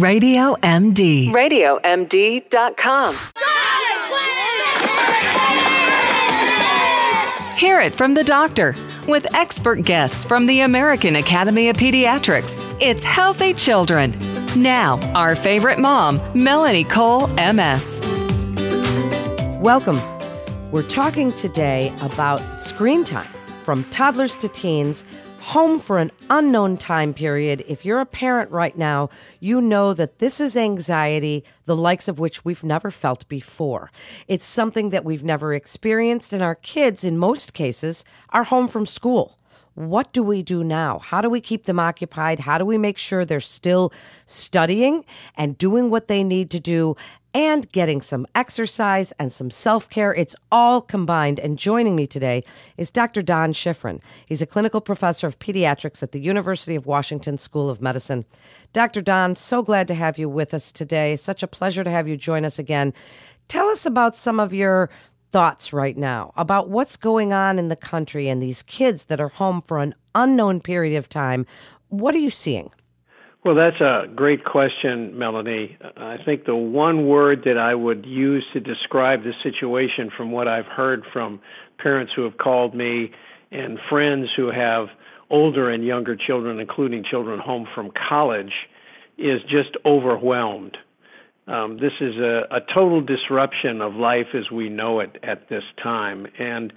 Radio MD. RadioMD.com. Hear it from the doctor with expert guests from the American Academy of Pediatrics. It's Healthy Children. Now, our favorite mom, Melanie Cole, MS. Welcome. We're talking today about screen time from toddlers to teens home for an unknown time period. If you're a parent right now, you know that this is anxiety, the likes of which we've never felt before. It's something that we've never experienced, and our kids, in most cases, are home from school. What do we do now? How do we keep them occupied? How do we make sure they're still studying and doing what they need to do and getting some exercise and some self care. It's all combined. And joining me today is Dr. Don Shifrin. He's a clinical professor of pediatrics at the University of Washington School of Medicine. Dr. Don, so glad to have you with us today. Such a pleasure to have you join us again. Tell us about some of your thoughts right now about what's going on in the country and these kids that are home for an unknown period of time. What are you seeing? Well, that's a great question, Melanie. I think the one word that I would use to describe the situation from what I've heard from parents who have called me and friends who have older and younger children, including children home from college, is just overwhelmed. Um, this is a, a total disruption of life as we know it at this time. And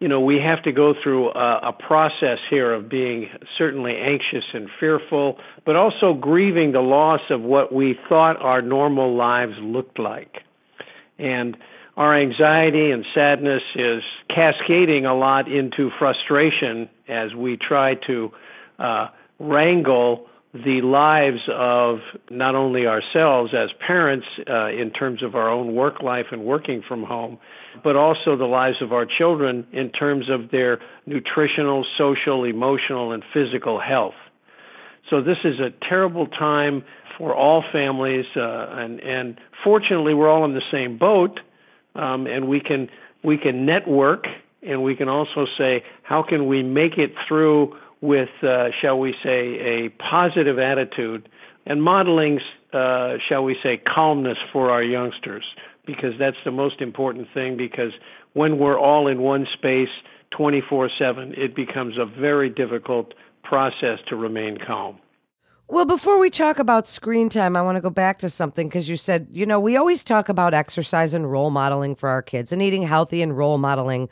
you know, we have to go through a, a, process here of being certainly anxious and fearful, but also grieving the loss of what we thought our normal lives looked like. And our anxiety and sadness is cascading a lot into frustration as we try to uh, wrangle the lives of not only ourselves as parents uh, in terms of our own work life and working from home, but also the lives of our children in terms of their nutritional, social, emotional, and physical health. So this is a terrible time for all families, uh, and and fortunately we're all in the same boat, um, and we can we can network, and we can also say how can we make it through with, uh, shall we say, a positive attitude and modeling, uh, shall we say, calmness for our youngsters because that's the most important thing because when we're all in one space 24/7 it becomes a very difficult process to remain calm. Well, before we talk about screen time, I want to go back to something because you said, you know, we always talk about exercise and role modeling for our kids and eating healthy and role modeling.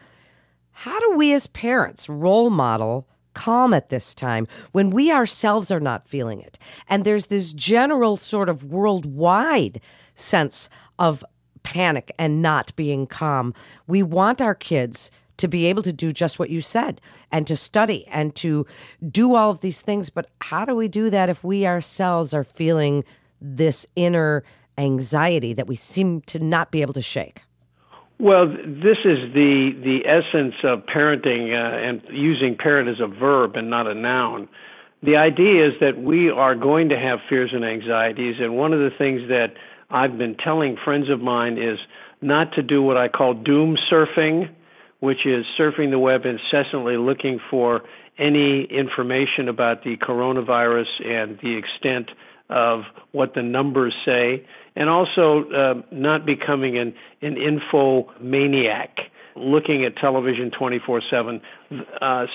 How do we as parents role model calm at this time when we ourselves are not feeling it? And there's this general sort of worldwide sense of panic and not being calm. We want our kids to be able to do just what you said and to study and to do all of these things. But how do we do that if we ourselves are feeling this inner anxiety that we seem to not be able to shake? Well, this is the the essence of parenting uh, and using parent as a verb and not a noun. The idea is that we are going to have fears and anxieties, and one of the things that I've been telling friends of mine is not to do what I call doom surfing, which is surfing the web incessantly looking for any information about the coronavirus and the extent of what the numbers say, and also uh, not becoming an, an info maniac looking at television 24 uh, 7.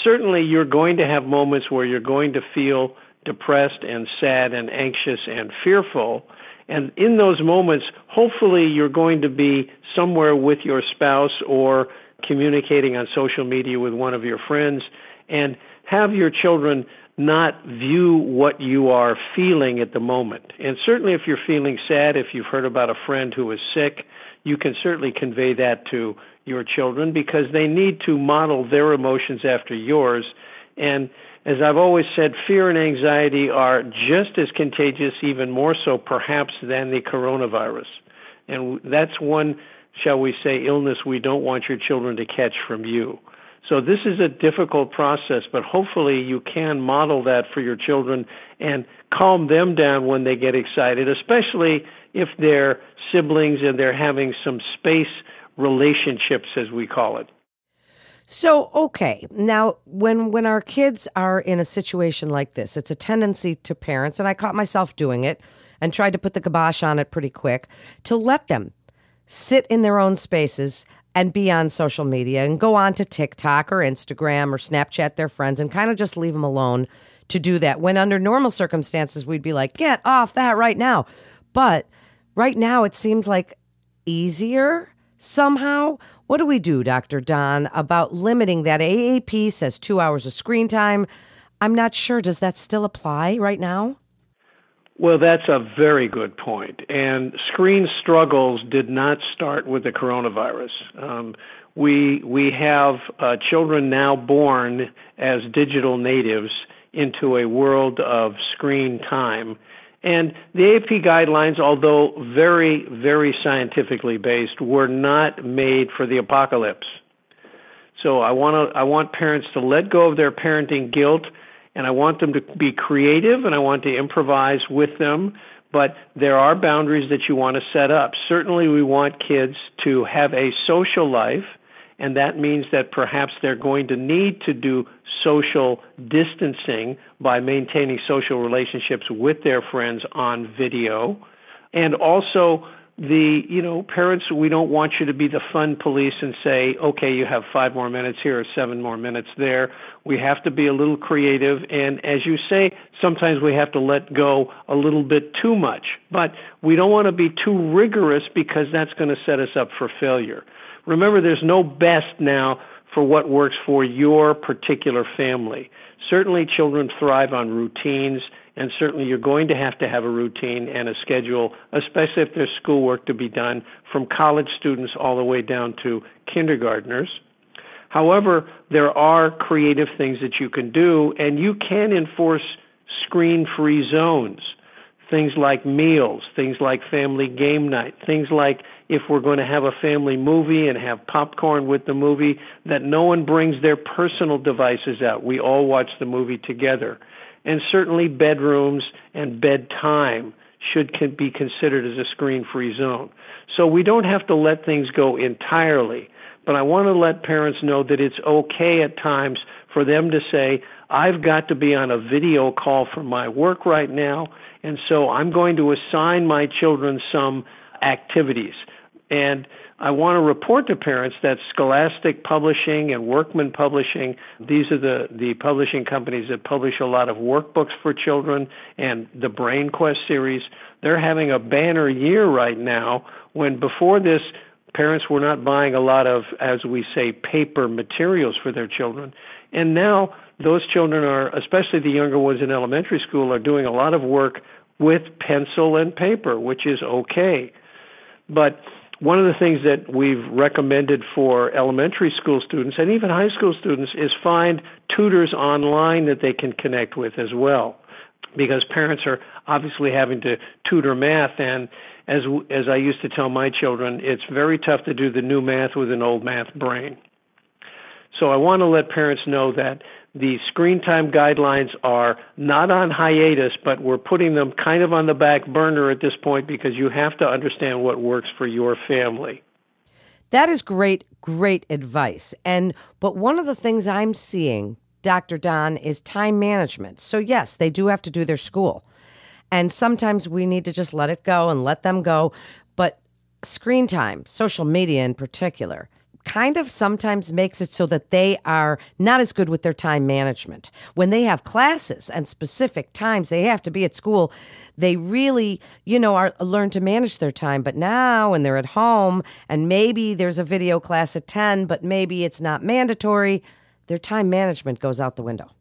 Certainly, you're going to have moments where you're going to feel depressed and sad and anxious and fearful. And in those moments, hopefully you're going to be somewhere with your spouse or communicating on social media with one of your friends and have your children not view what you are feeling at the moment. And certainly if you're feeling sad, if you've heard about a friend who is sick, you can certainly convey that to your children because they need to model their emotions after yours. And as I've always said, fear and anxiety are just as contagious, even more so perhaps than the coronavirus. And that's one, shall we say, illness we don't want your children to catch from you. So this is a difficult process, but hopefully you can model that for your children and calm them down when they get excited, especially if they're siblings and they're having some space relationships, as we call it. So, okay. Now, when when our kids are in a situation like this, it's a tendency to parents and I caught myself doing it and tried to put the kibosh on it pretty quick to let them sit in their own spaces and be on social media and go on to TikTok or Instagram or Snapchat their friends and kind of just leave them alone to do that. When under normal circumstances, we'd be like, get off that right now. But right now, it seems like easier somehow. What do we do, Dr. Don, about limiting that? AAP says two hours of screen time. I'm not sure. Does that still apply right now? Well, that's a very good point. And screen struggles did not start with the coronavirus. Um, we we have uh, children now born as digital natives into a world of screen time. And the AAP guidelines, although very, very scientifically based, were not made for the apocalypse. So I want to I want parents to let go of their parenting guilt and I want them to be creative and I want to improvise with them. But there are boundaries that you want to set up. Certainly, we want kids to have a social life, and that means that perhaps they're going to need to do social distancing by maintaining social relationships with their friends on video. And also, the you know parents we don't want you to be the fun police and say okay you have five more minutes here or seven more minutes there. We have to be a little creative and as you say sometimes we have to let go a little bit too much. But we don't want to be too rigorous because that's going to set us up for failure. Remember there's no best now for what works for your particular family. Certainly children thrive on routines and certainly you're going to have to have a routine and a schedule, especially if there's schoolwork to be done from college students all the way down to kindergartners. However, there are creative things that you can do, and you can enforce screen free zones. Things like meals, things like family game night, things like if we're going to have a family movie and have popcorn with the movie, that no one brings their personal devices out. We all watch the movie together and certainly bedrooms and bedtime should be considered as a screen free zone. So we don't have to let things go entirely, but I want to let parents know that it's okay at times for them to say, I've got to be on a video call for my work right now, and so I'm going to assign my children some activities. And I want to report to parents that Scholastic Publishing and Workman Publishing, these are the, the publishing companies that publish a lot of workbooks for children and the Brain Quest series. They're having a banner year right now when before this, parents were not buying a lot of, as we say, paper materials for their children. And now those children are, especially the younger ones in elementary school, are doing a lot of work with pencil and paper, which is okay. But one of the things that we've recommended for elementary school students and even high school students is find tutors online that they can connect with as well because parents are obviously having to tutor math and as as I used to tell my children it's very tough to do the new math with an old math brain. So I want to let parents know that the screen time guidelines are not on hiatus, but we're putting them kind of on the back burner at this point because you have to understand what works for your family. That is great, great advice. And but one of the things I'm seeing, Dr. Don, is time management. So yes, they do have to do their school. And sometimes we need to just let it go and let them go. But screen time, social media in particular, kind of sometimes makes it so that they are not as good with their time management. When they have classes and specific times they have to be at school, they really, you know, are learn to manage their time. But now when they're at home and maybe there's a video class at 10, but maybe it's not mandatory, their time management goes out the window.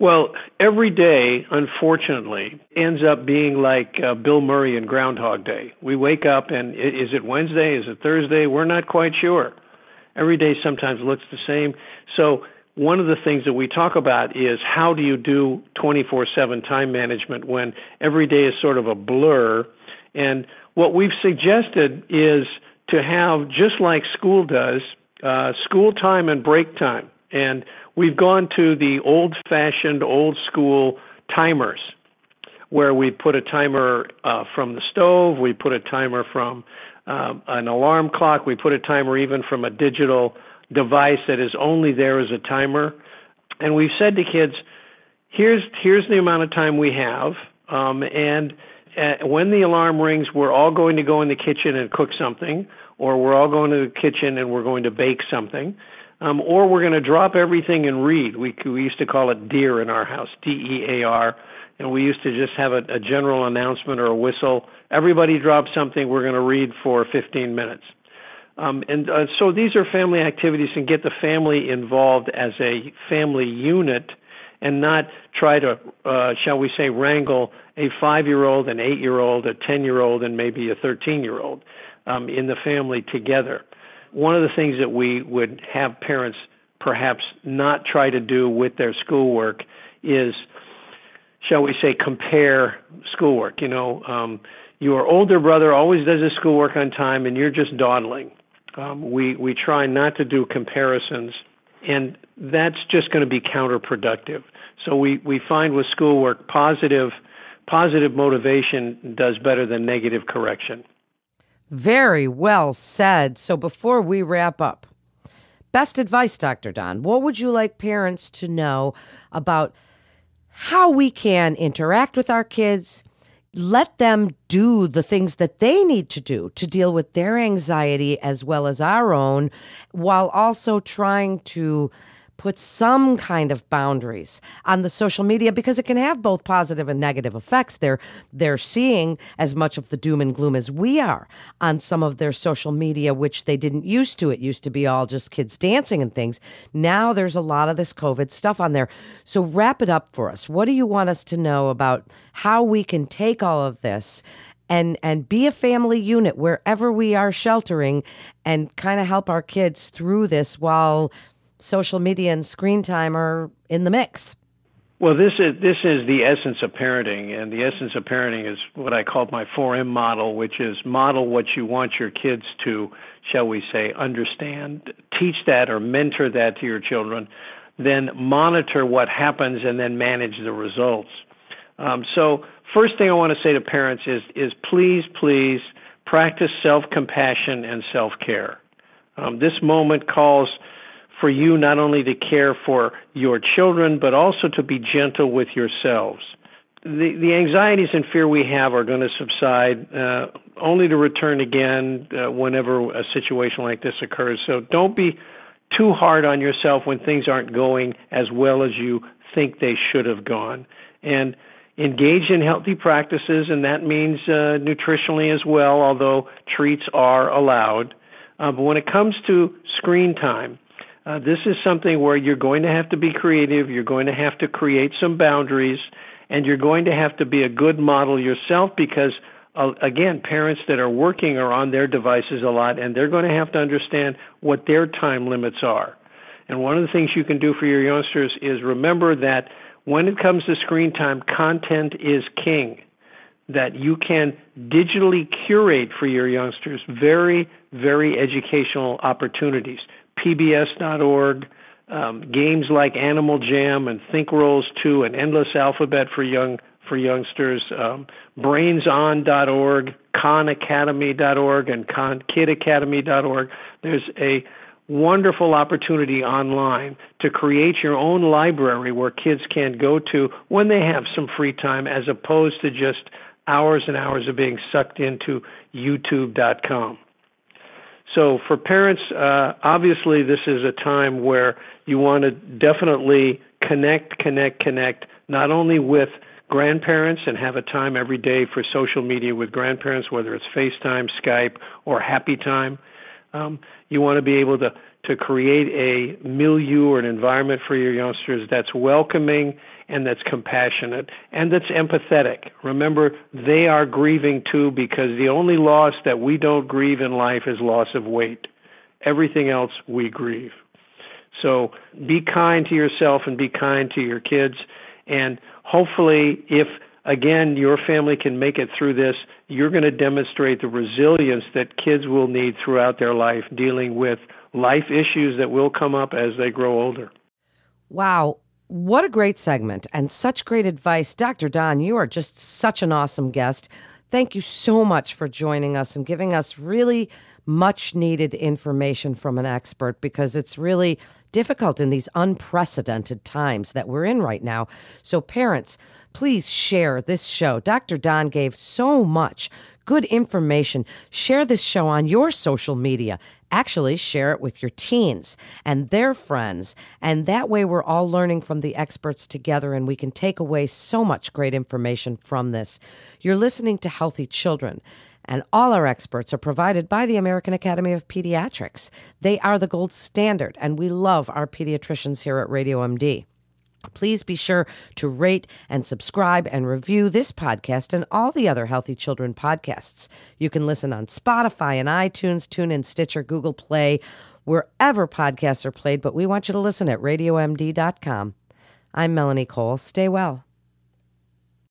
Well, every day, unfortunately, ends up being like uh, Bill Murray in Groundhog Day. We wake up and is it Wednesday? Is it Thursday? We're not quite sure. Every day sometimes looks the same. So, one of the things that we talk about is how do you do 24 7 time management when every day is sort of a blur? And what we've suggested is to have, just like school does, uh, school time and break time. And we've gone to the old fashioned, old school timers where we put a timer uh, from the stove, we put a timer from um, an alarm clock, we put a timer even from a digital device that is only there as a timer. And we've said to kids, here's here's the amount of time we have, um, and uh, when the alarm rings, we're all going to go in the kitchen and cook something, or we're all going to the kitchen and we're going to bake something, um, or we're going to drop everything and read. We, we used to call it DEAR in our house, D E A R, and we used to just have a, a general announcement or a whistle. Everybody drop something, we're going to read for 15 minutes. Um, and uh, so these are family activities and get the family involved as a family unit and not try to, uh, shall we say, wrangle a five year old, an eight year old, a 10 year old, and maybe a 13 year old um, in the family together. One of the things that we would have parents perhaps not try to do with their schoolwork is, shall we say, compare schoolwork. You know, um, your older brother always does his schoolwork on time and you're just dawdling. Um, we, we try not to do comparisons and that's just going to be counterproductive. So we, we find with schoolwork, positive positive motivation does better than negative correction. Very well said. So before we wrap up, best advice, Dr. Don, what would you like parents to know about how we can interact with our kids let them do the things that they need to do to deal with their anxiety as well as our own, while also trying to put some kind of boundaries on the social media because it can have both positive and negative effects. They're they're seeing as much of the doom and gloom as we are on some of their social media, which they didn't used to. It used to be all just kids dancing and things. Now there's a lot of this COVID stuff on there. So wrap it up for us. What do you want us to know about how we can take all of this and and be a family unit wherever we are sheltering and kind of help our kids through this while social media and screen time are in the mix. Well, this is this is the essence of parenting, and the essence of parenting is what I call my 4M model, which is model what you want your kids to, shall we say, understand, teach that or mentor that to your children, then monitor what happens, and then manage the results. Um, so, first thing I want to say to parents is is please, please practice self compassion and self care. Um, this moment calls for you not only to care for your children, but also to be gentle with yourselves. The, the anxieties and fear we have are going to subside, uh, only to return again uh, whenever a situation like this occurs. So don't be too hard on yourself when things aren't going as well as you think they should have gone. And engage in healthy practices, and that means uh, nutritionally as well, although treats are allowed. Uh, but when it comes to screen time, uh, this is something where you're going to have to be creative, you're going to have to create some boundaries, and you're going to have to be a good model yourself because, uh, again, parents that are working are on their devices a lot, and they're going to have to understand what their time limits are. And one of the things you can do for your youngsters is remember that when it comes to screen time, content is king. That you can digitally curate for your youngsters very, very educational opportunities. PBS.org, um, games like Animal Jam and Thinkrolls 2 and Endless Alphabet for young for youngsters, um, BrainsOn.org, KhanAcademy.org, and KidAcademy.org. There's a wonderful opportunity online to create your own library where kids can go to when they have some free time as opposed to just hours and hours of being sucked into youtube.com. So for parents, uh, obviously this is a time where you want to definitely connect, connect, connect, not only with grandparents and have a time every day for social media with grandparents, whether it's FaceTime, Skype, or Happy Time. Um, you want to be able to, to create a milieu or an environment for your youngsters that's welcoming and that's compassionate and that's empathetic. Remember, they are grieving too because the only loss that we don't grieve in life is loss of weight. Everything else we grieve. So be kind to yourself and be kind to your kids. And hopefully, if again your family can make it through this, you're going to demonstrate the resilience that kids will need throughout their life dealing with life issues that will come up as they grow older. Wow. What a great segment and such great advice. Dr. Don, you are just such an awesome guest. Thank you so much for joining us and giving us really much needed information from an expert because it's really difficult in these unprecedented times that we're in right now. So, parents, Please share this show. Dr. Don gave so much good information. Share this show on your social media. Actually, share it with your teens and their friends. And that way, we're all learning from the experts together and we can take away so much great information from this. You're listening to Healthy Children. And all our experts are provided by the American Academy of Pediatrics. They are the gold standard, and we love our pediatricians here at Radio MD. Please be sure to rate and subscribe and review this podcast and all the other Healthy Children podcasts. You can listen on Spotify and iTunes, TuneIn, Stitcher, Google Play, wherever podcasts are played, but we want you to listen at radiomd.com. I'm Melanie Cole. Stay well.